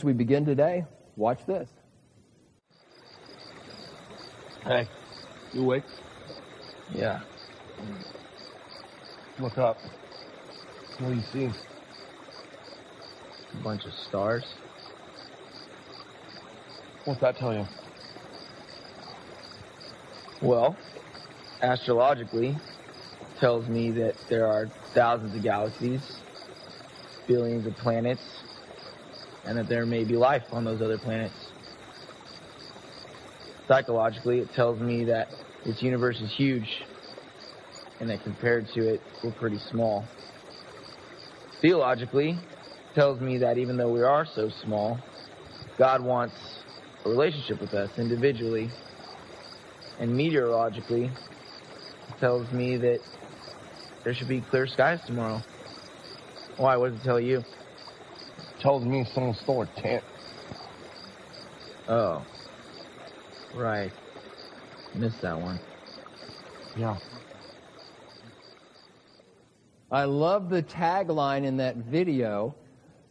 As we begin today, watch this. Hey, you awake? Yeah. Look up. What do you see? A bunch of stars. What's that tell you? Well, astrologically, tells me that there are thousands of galaxies, billions of planets, and that there may be life on those other planets. Psychologically, it tells me that this universe is huge, and that compared to it, we're pretty small. Theologically, it tells me that even though we are so small, God wants a relationship with us individually. And meteorologically, it tells me that there should be clear skies tomorrow. Why? What does it tell you? Tells me someone stole a tent. Oh. Right. Missed that one. Yeah. I love the tagline in that video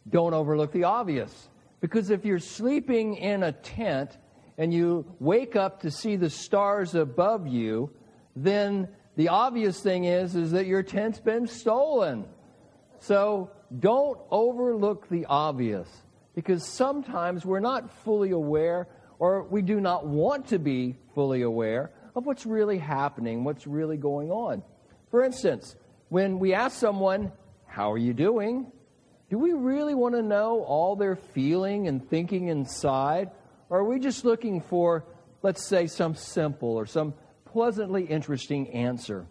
don't overlook the obvious. Because if you're sleeping in a tent and you wake up to see the stars above you, then the obvious thing is is that your tent's been stolen. So don't overlook the obvious because sometimes we're not fully aware or we do not want to be fully aware of what's really happening, what's really going on. For instance, when we ask someone, How are you doing? do we really want to know all they're feeling and thinking inside? Or are we just looking for, let's say, some simple or some pleasantly interesting answer?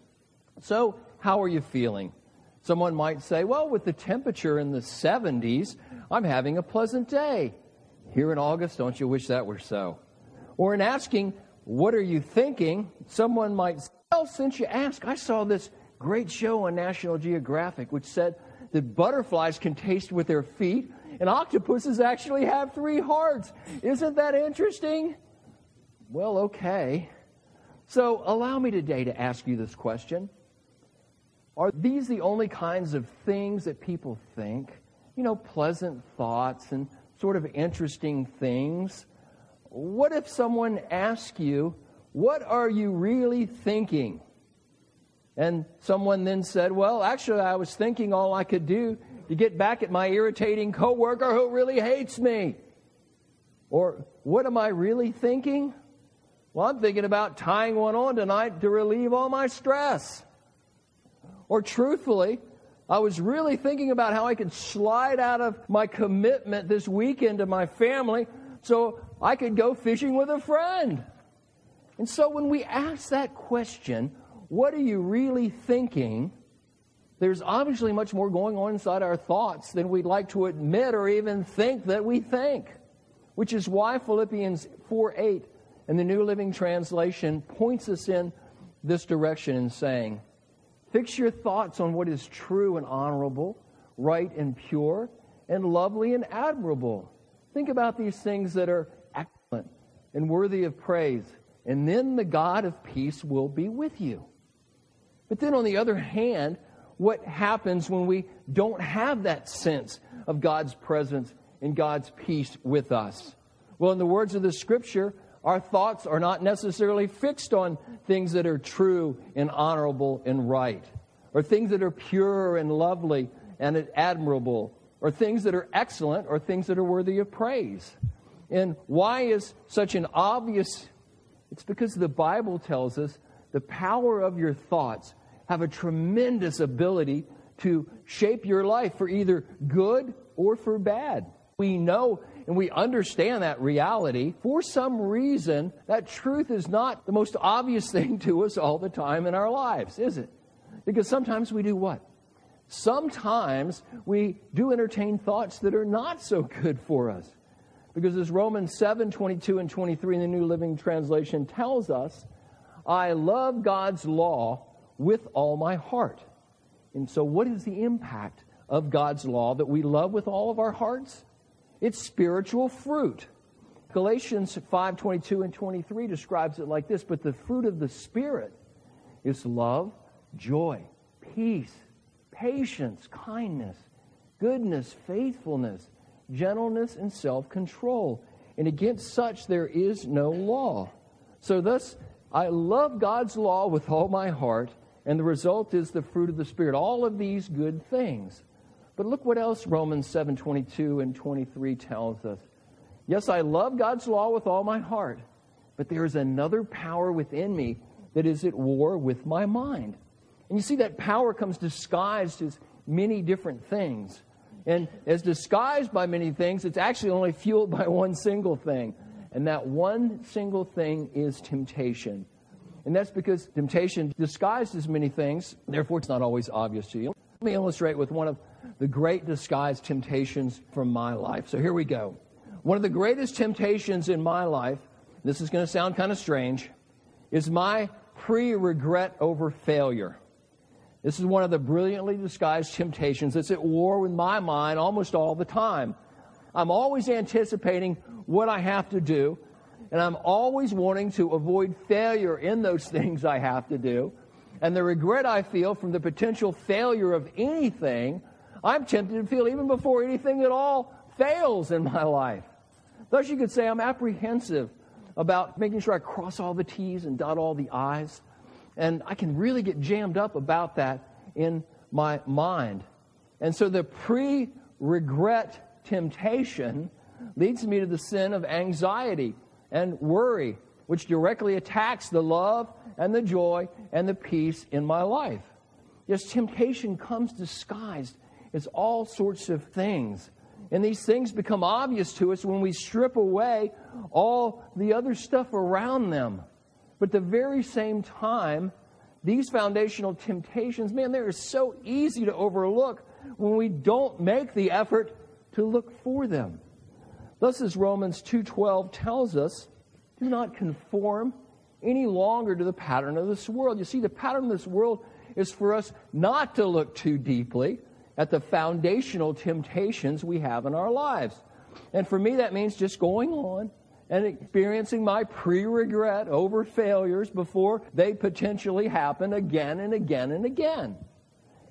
So, how are you feeling? Someone might say, Well, with the temperature in the 70s, I'm having a pleasant day. Here in August, don't you wish that were so? Or in asking, What are you thinking? Someone might say, Well, since you ask, I saw this great show on National Geographic which said that butterflies can taste with their feet and octopuses actually have three hearts. Isn't that interesting? Well, okay. So allow me today to ask you this question. Are these the only kinds of things that people think? You know, pleasant thoughts and sort of interesting things? What if someone asks you, What are you really thinking? And someone then said, Well, actually, I was thinking all I could do to get back at my irritating coworker who really hates me. Or, what am I really thinking? Well, I'm thinking about tying one on tonight to relieve all my stress. Or, truthfully, I was really thinking about how I could slide out of my commitment this weekend to my family so I could go fishing with a friend. And so when we ask that question, what are you really thinking? There's obviously much more going on inside our thoughts than we'd like to admit or even think that we think. Which is why Philippians 4 8 in the New Living Translation points us in this direction in saying, Fix your thoughts on what is true and honorable, right and pure, and lovely and admirable. Think about these things that are excellent and worthy of praise, and then the God of peace will be with you. But then on the other hand, what happens when we don't have that sense of God's presence and God's peace with us? Well, in the words of the scripture, our thoughts are not necessarily fixed on things that are true and honorable and right, or things that are pure and lovely and admirable, or things that are excellent, or things that are worthy of praise. And why is such an obvious? It's because the Bible tells us the power of your thoughts have a tremendous ability to shape your life for either good or for bad. We know and we understand that reality. For some reason, that truth is not the most obvious thing to us all the time in our lives, is it? Because sometimes we do what? Sometimes we do entertain thoughts that are not so good for us. Because as Romans 7 22 and 23 in the New Living Translation tells us, I love God's law with all my heart. And so, what is the impact of God's law that we love with all of our hearts? It's spiritual fruit. Galatians 5 22 and 23 describes it like this But the fruit of the Spirit is love, joy, peace, patience, kindness, goodness, faithfulness, gentleness, and self control. And against such there is no law. So, thus, I love God's law with all my heart, and the result is the fruit of the Spirit. All of these good things. But look what else Romans 7 22 and 23 tells us. Yes, I love God's law with all my heart, but there is another power within me that is at war with my mind. And you see, that power comes disguised as many different things. And as disguised by many things, it's actually only fueled by one single thing. And that one single thing is temptation. And that's because temptation disguised as many things, therefore it's not always obvious to you. Let me illustrate with one of the great disguised temptations from my life. So here we go. One of the greatest temptations in my life, this is going to sound kind of strange, is my pre regret over failure. This is one of the brilliantly disguised temptations that's at war with my mind almost all the time. I'm always anticipating what I have to do, and I'm always wanting to avoid failure in those things I have to do. And the regret I feel from the potential failure of anything, I'm tempted to feel even before anything at all fails in my life. Thus, you could say I'm apprehensive about making sure I cross all the T's and dot all the I's. And I can really get jammed up about that in my mind. And so the pre regret temptation leads me to the sin of anxiety and worry, which directly attacks the love and the joy and the peace in my life. Yes, temptation comes disguised as all sorts of things. And these things become obvious to us when we strip away all the other stuff around them. But the very same time, these foundational temptations, man, they are so easy to overlook when we don't make the effort to look for them. Thus, as Romans 2.12 tells us, do not conform any longer to the pattern of this world. You see, the pattern of this world is for us not to look too deeply at the foundational temptations we have in our lives. And for me, that means just going on and experiencing my pre regret over failures before they potentially happen again and again and again.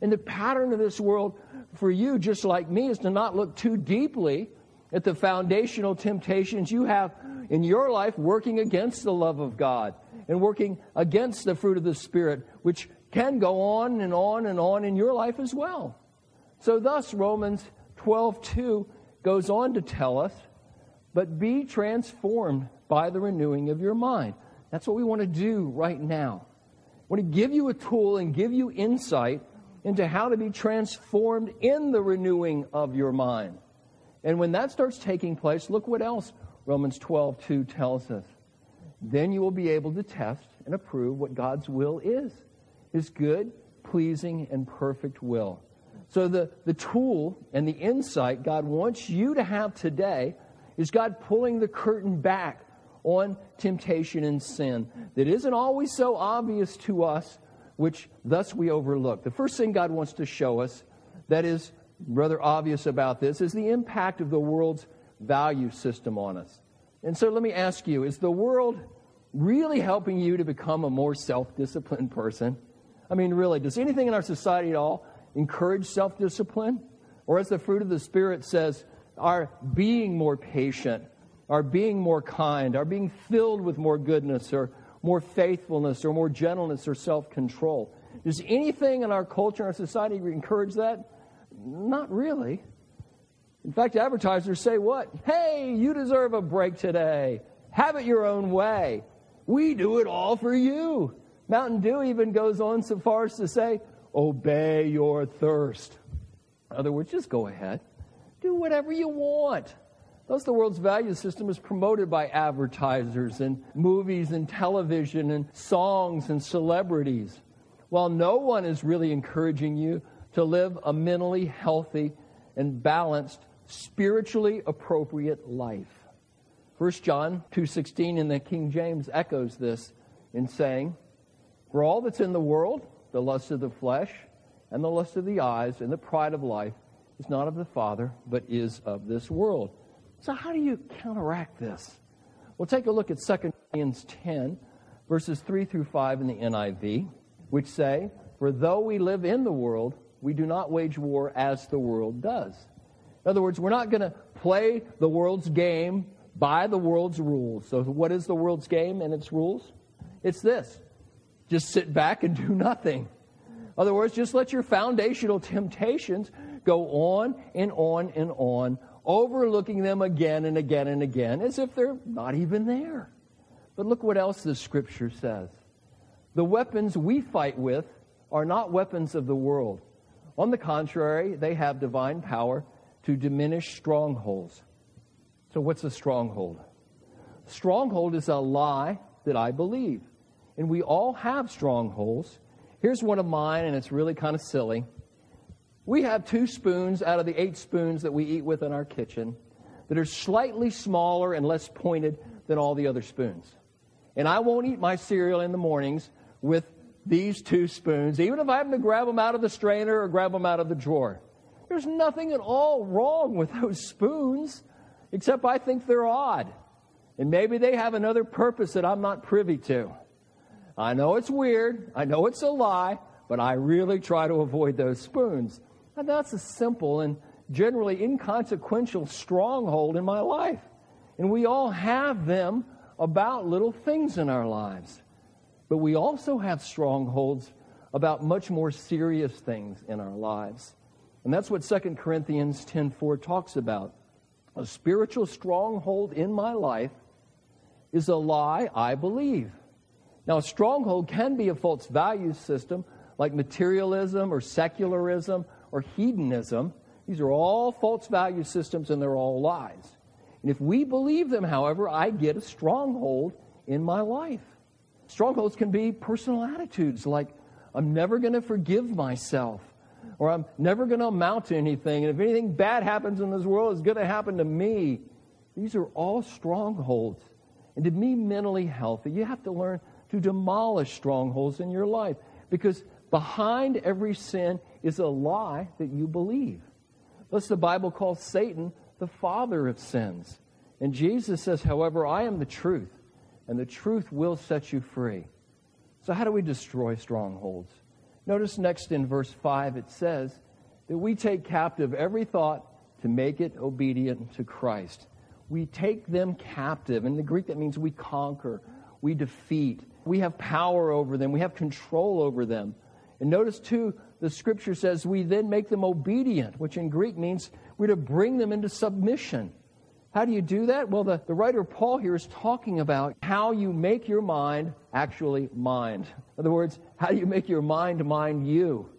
And the pattern of this world for you, just like me, is to not look too deeply at the foundational temptations you have in your life working against the love of God and working against the fruit of the Spirit, which can go on and on and on in your life as well. So, thus, Romans 12:2 goes on to tell us but be transformed by the renewing of your mind. That's what we want to do right now. I want to give you a tool and give you insight into how to be transformed in the renewing of your mind. And when that starts taking place, look what else Romans 12:2 tells us. Then you will be able to test and approve what God's will is his good, pleasing, and perfect will. So, the, the tool and the insight God wants you to have today is God pulling the curtain back on temptation and sin that isn't always so obvious to us, which thus we overlook. The first thing God wants to show us that is rather obvious about this is the impact of the world's value system on us. And so let me ask you is the world really helping you to become a more self disciplined person? I mean, really, does anything in our society at all encourage self discipline? Or as the fruit of the Spirit says, our being more patient, our being more kind, our being filled with more goodness or more faithfulness or more gentleness or self control. Does anything in our culture, our society encourage that? Not really. In fact, advertisers say what? Hey, you deserve a break today. Have it your own way. We do it all for you. Mountain Dew even goes on so far as to say, obey your thirst. In other words, just go ahead. Do whatever you want. Thus, the world's value system is promoted by advertisers and movies and television and songs and celebrities, while no one is really encouraging you to live a mentally healthy and balanced, spiritually appropriate life. 1 John 2:16 in the King James echoes this in saying, "For all that's in the world, the lust of the flesh and the lust of the eyes and the pride of life, is not of the Father, but is of this world. So, how do you counteract this? Well, take a look at 2 Corinthians 10, verses 3 through 5 in the NIV, which say, For though we live in the world, we do not wage war as the world does. In other words, we're not going to play the world's game by the world's rules. So, what is the world's game and its rules? It's this just sit back and do nothing. In other words, just let your foundational temptations go on and on and on, overlooking them again and again and again as if they're not even there. But look what else the scripture says. The weapons we fight with are not weapons of the world. On the contrary, they have divine power to diminish strongholds. So, what's a stronghold? Stronghold is a lie that I believe. And we all have strongholds. Here's one of mine, and it's really kind of silly. We have two spoons out of the eight spoons that we eat with in our kitchen that are slightly smaller and less pointed than all the other spoons. And I won't eat my cereal in the mornings with these two spoons, even if I happen to grab them out of the strainer or grab them out of the drawer. There's nothing at all wrong with those spoons, except I think they're odd. And maybe they have another purpose that I'm not privy to. I know it's weird. I know it's a lie, but I really try to avoid those spoons. And that's a simple and generally inconsequential stronghold in my life. And we all have them about little things in our lives. But we also have strongholds about much more serious things in our lives. And that's what 2 Corinthians 10:4 talks about. A spiritual stronghold in my life is a lie I believe. Now, a stronghold can be a false value system like materialism or secularism or hedonism. These are all false value systems and they're all lies. And if we believe them, however, I get a stronghold in my life. Strongholds can be personal attitudes like, I'm never going to forgive myself, or I'm never going to amount to anything, and if anything bad happens in this world, it's going to happen to me. These are all strongholds. And to be mentally healthy, you have to learn to demolish strongholds in your life because behind every sin is a lie that you believe. Thus, the Bible calls Satan the father of sins. And Jesus says, however, I am the truth and the truth will set you free. So, how do we destroy strongholds? Notice next in verse 5 it says that we take captive every thought to make it obedient to Christ. We take them captive. In the Greek, that means we conquer, we defeat, we have power over them, we have control over them. And notice too, the scripture says we then make them obedient, which in Greek means we're to bring them into submission. How do you do that? Well, the, the writer Paul here is talking about how you make your mind actually mind. In other words, how do you make your mind mind you?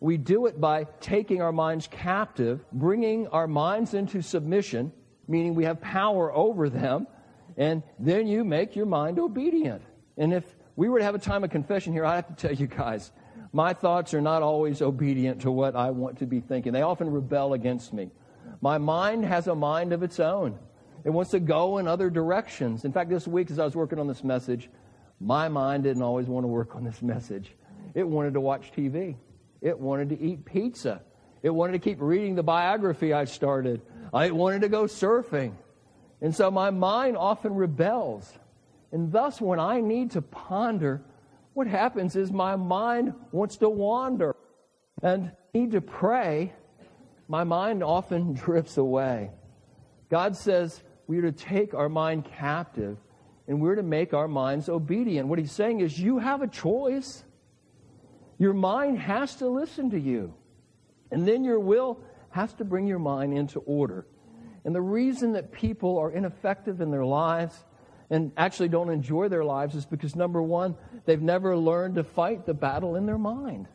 We do it by taking our minds captive, bringing our minds into submission, meaning we have power over them, and then you make your mind obedient. And if we were to have a time of confession here, I have to tell you guys, my thoughts are not always obedient to what I want to be thinking. They often rebel against me. My mind has a mind of its own. It wants to go in other directions. In fact, this week as I was working on this message, my mind didn't always want to work on this message. It wanted to watch TV. It wanted to eat pizza. It wanted to keep reading the biography I started. It wanted to go surfing. And so my mind often rebels. And thus, when I need to ponder, what happens is my mind wants to wander. And need to pray, my mind often drifts away. God says we are to take our mind captive and we're to make our minds obedient. What he's saying is, you have a choice. Your mind has to listen to you. And then your will has to bring your mind into order. And the reason that people are ineffective in their lives and actually don't enjoy their lives is because, number one, they've never learned to fight the battle in their mind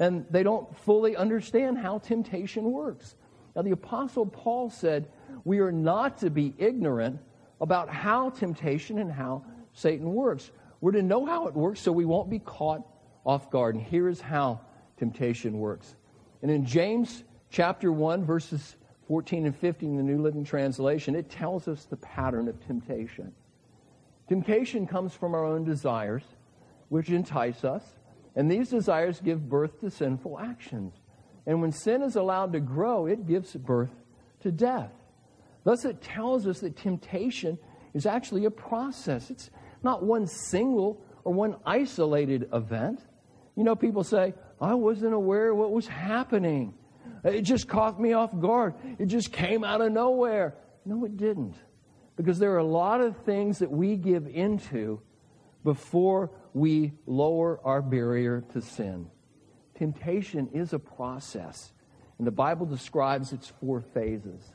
and they don't fully understand how temptation works. Now, the Apostle Paul said, We are not to be ignorant about how temptation and how Satan works. We're to know how it works so we won't be caught off guard. And here's how temptation works. And in James chapter 1, verses 14 and 15 in the New Living Translation, it tells us the pattern of temptation. Temptation comes from our own desires, which entice us. And these desires give birth to sinful actions. And when sin is allowed to grow, it gives birth to death. Thus, it tells us that temptation is actually a process. It's not one single or one isolated event. You know, people say, I wasn't aware of what was happening. It just caught me off guard. It just came out of nowhere. No, it didn't. Because there are a lot of things that we give into before we lower our barrier to sin. Temptation is a process, and the Bible describes its four phases.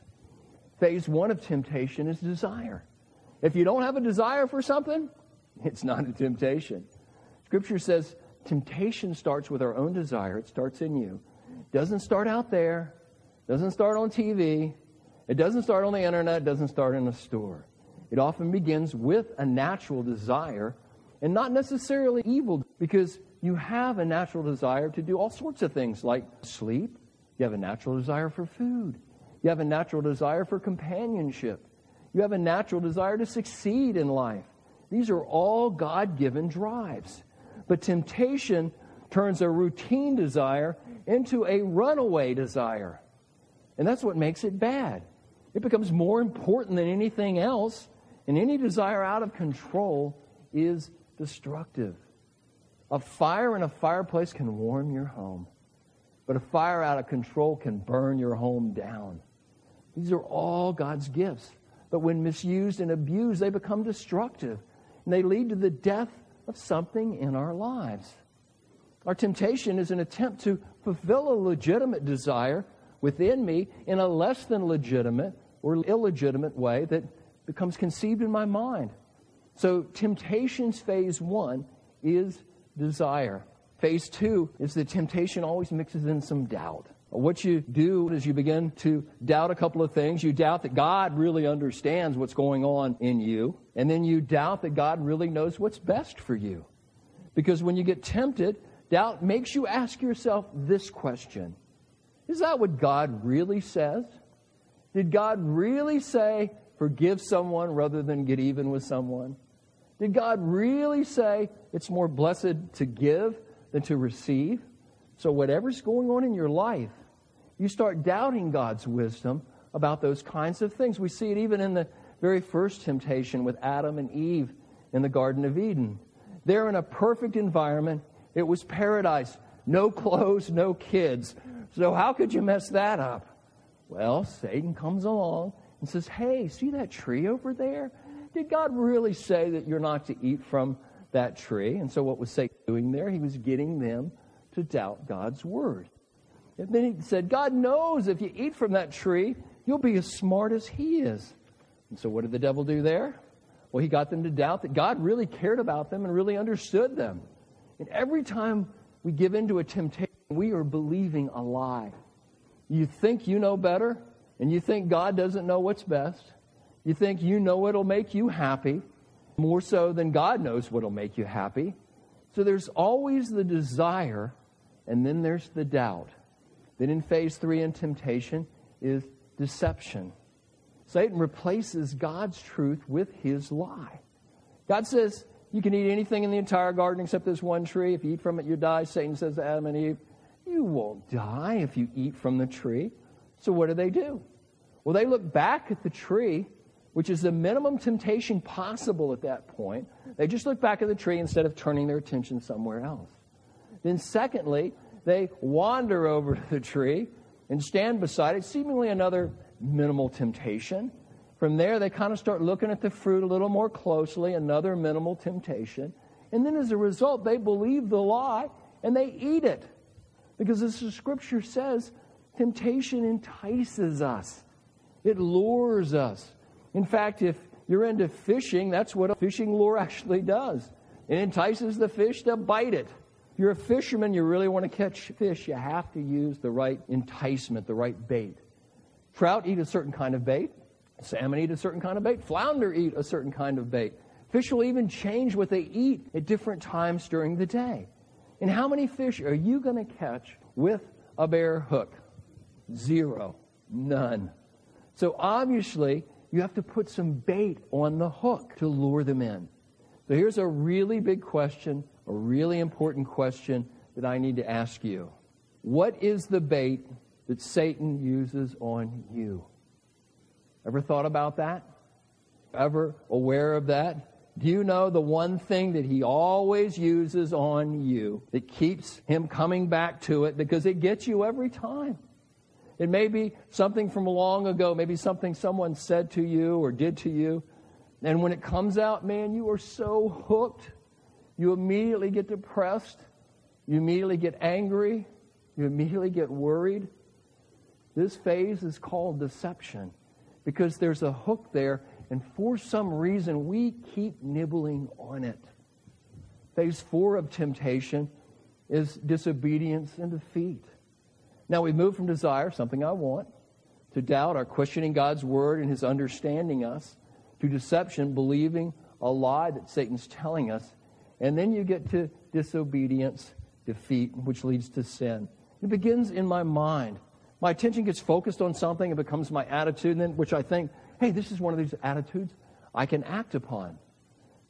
Phase one of temptation is desire. If you don't have a desire for something, it's not a temptation. Scripture says temptation starts with our own desire. It starts in you. Doesn't start out there. Doesn't start on TV. It doesn't start on the internet. It doesn't start in a store. It often begins with a natural desire and not necessarily evil because you have a natural desire to do all sorts of things like sleep. You have a natural desire for food. You have a natural desire for companionship. You have a natural desire to succeed in life. These are all God given drives. But temptation turns a routine desire into a runaway desire. And that's what makes it bad. It becomes more important than anything else, and any desire out of control is destructive. A fire in a fireplace can warm your home, but a fire out of control can burn your home down. These are all God's gifts. But when misused and abused, they become destructive and they lead to the death of something in our lives. Our temptation is an attempt to fulfill a legitimate desire within me in a less than legitimate or illegitimate way that becomes conceived in my mind. So, temptation's phase one is desire. Phase two is that temptation always mixes in some doubt. What you do is you begin to doubt a couple of things. You doubt that God really understands what's going on in you, and then you doubt that God really knows what's best for you. Because when you get tempted, doubt makes you ask yourself this question Is that what God really says? Did God really say, forgive someone rather than get even with someone? Did God really say it's more blessed to give than to receive? So, whatever's going on in your life, you start doubting God's wisdom about those kinds of things. We see it even in the very first temptation with Adam and Eve in the Garden of Eden. They're in a perfect environment. It was paradise. No clothes, no kids. So, how could you mess that up? Well, Satan comes along and says, Hey, see that tree over there? Did God really say that you're not to eat from that tree? And so, what was Satan doing there? He was getting them to doubt God's word. And then he said, God knows if you eat from that tree, you'll be as smart as he is. And so, what did the devil do there? Well, he got them to doubt that God really cared about them and really understood them. And every time we give in to a temptation, we are believing a lie. You think you know better, and you think God doesn't know what's best. You think you know what'll make you happy, more so than God knows what'll make you happy. So there's always the desire, and then there's the doubt. Then in phase three in temptation is deception. Satan replaces God's truth with his lie. God says, You can eat anything in the entire garden except this one tree. If you eat from it, you die. Satan says to Adam and Eve, You won't die if you eat from the tree. So what do they do? Well, they look back at the tree, which is the minimum temptation possible at that point. They just look back at the tree instead of turning their attention somewhere else. Then, secondly, they wander over to the tree and stand beside it, seemingly another minimal temptation. From there, they kind of start looking at the fruit a little more closely, another minimal temptation. And then as a result, they believe the lie and they eat it. Because as the scripture says, temptation entices us, it lures us. In fact, if you're into fishing, that's what a fishing lure actually does. It entices the fish to bite it If you're a fisherman, you really want to catch fish, you have to use the right enticement, the right bait. Trout eat a certain kind of bait. Salmon eat a certain kind of bait. Flounder eat a certain kind of bait. Fish will even change what they eat at different times during the day. And how many fish are you going to catch with a bare hook? Zero. None. So obviously, you have to put some bait on the hook to lure them in. So here's a really big question a really important question that I need to ask you. What is the bait that Satan uses on you? Ever thought about that? Ever aware of that? Do you know the one thing that he always uses on you that keeps him coming back to it because it gets you every time? It may be something from long ago, maybe something someone said to you or did to you. And when it comes out, man, you are so hooked. You immediately get depressed. You immediately get angry. You immediately get worried. This phase is called deception because there's a hook there, and for some reason, we keep nibbling on it. Phase four of temptation is disobedience and defeat. Now we move from desire, something I want, to doubt, our questioning God's word and his understanding us, to deception, believing a lie that Satan's telling us. And then you get to disobedience, defeat, which leads to sin. It begins in my mind. My attention gets focused on something, it becomes my attitude, then, which I think, hey, this is one of these attitudes I can act upon.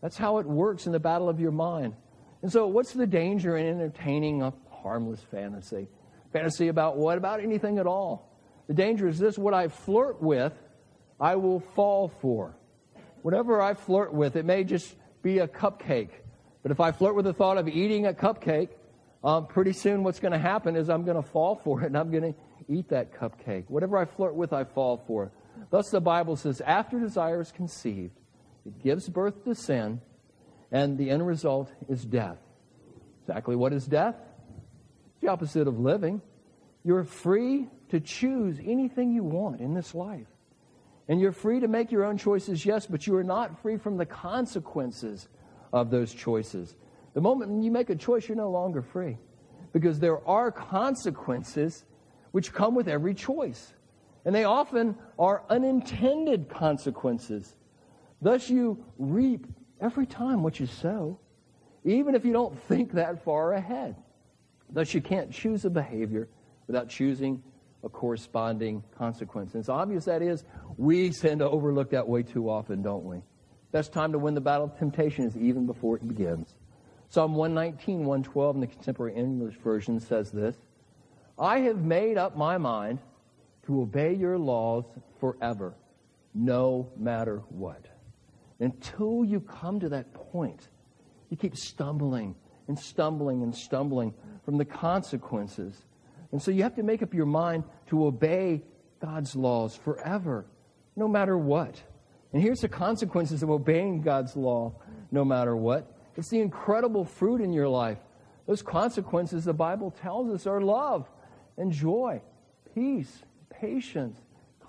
That's how it works in the battle of your mind. And so, what's the danger in entertaining a harmless fantasy? Fantasy about what? About anything at all. The danger is this what I flirt with, I will fall for. Whatever I flirt with, it may just be a cupcake. But if I flirt with the thought of eating a cupcake, um, pretty soon what's going to happen is I'm going to fall for it and I'm going to eat that cupcake. Whatever I flirt with, I fall for. Thus, the Bible says, after desire is conceived, it gives birth to sin, and the end result is death. Exactly what is death? It's the opposite of living. You're free to choose anything you want in this life. And you're free to make your own choices, yes, but you are not free from the consequences of those choices. The moment you make a choice, you're no longer free because there are consequences which come with every choice. And they often are unintended consequences. Thus, you reap every time what you sow, even if you don't think that far ahead. Thus, you can't choose a behavior without choosing a corresponding consequence. And as obvious that is, we tend to overlook that way too often, don't we? Best time to win the battle of temptation is even before it begins. Psalm 119, 112 in the Contemporary English Version says this I have made up my mind to obey your laws forever, no matter what. Until you come to that point, you keep stumbling and stumbling and stumbling from the consequences. And so you have to make up your mind to obey God's laws forever, no matter what. And here's the consequences of obeying God's law, no matter what. It's the incredible fruit in your life. Those consequences, the Bible tells us, are love and joy, peace, patience,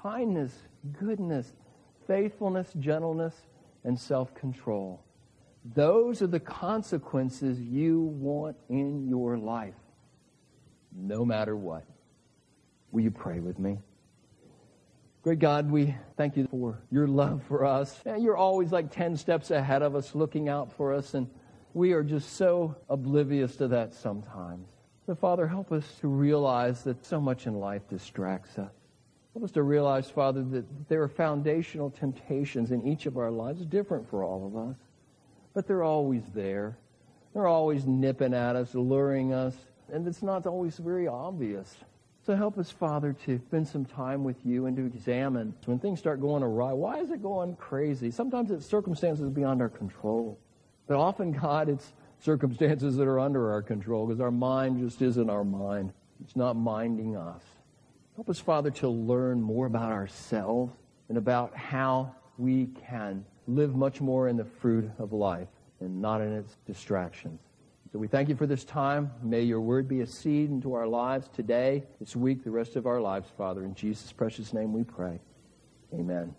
kindness, goodness, faithfulness, gentleness, and self control. Those are the consequences you want in your life, no matter what. Will you pray with me? Great God, we thank you for your love for us. You're always like 10 steps ahead of us, looking out for us, and we are just so oblivious to that sometimes. So, Father, help us to realize that so much in life distracts us. Help us to realize, Father, that there are foundational temptations in each of our lives, different for all of us, but they're always there. They're always nipping at us, luring us, and it's not always very obvious. So help us, Father, to spend some time with you and to examine when things start going awry. Why is it going crazy? Sometimes it's circumstances beyond our control. But often, God, it's circumstances that are under our control because our mind just isn't our mind. It's not minding us. Help us, Father, to learn more about ourselves and about how we can live much more in the fruit of life and not in its distractions. So we thank you for this time. May your word be a seed into our lives today, this week, the rest of our lives, Father. In Jesus' precious name we pray. Amen.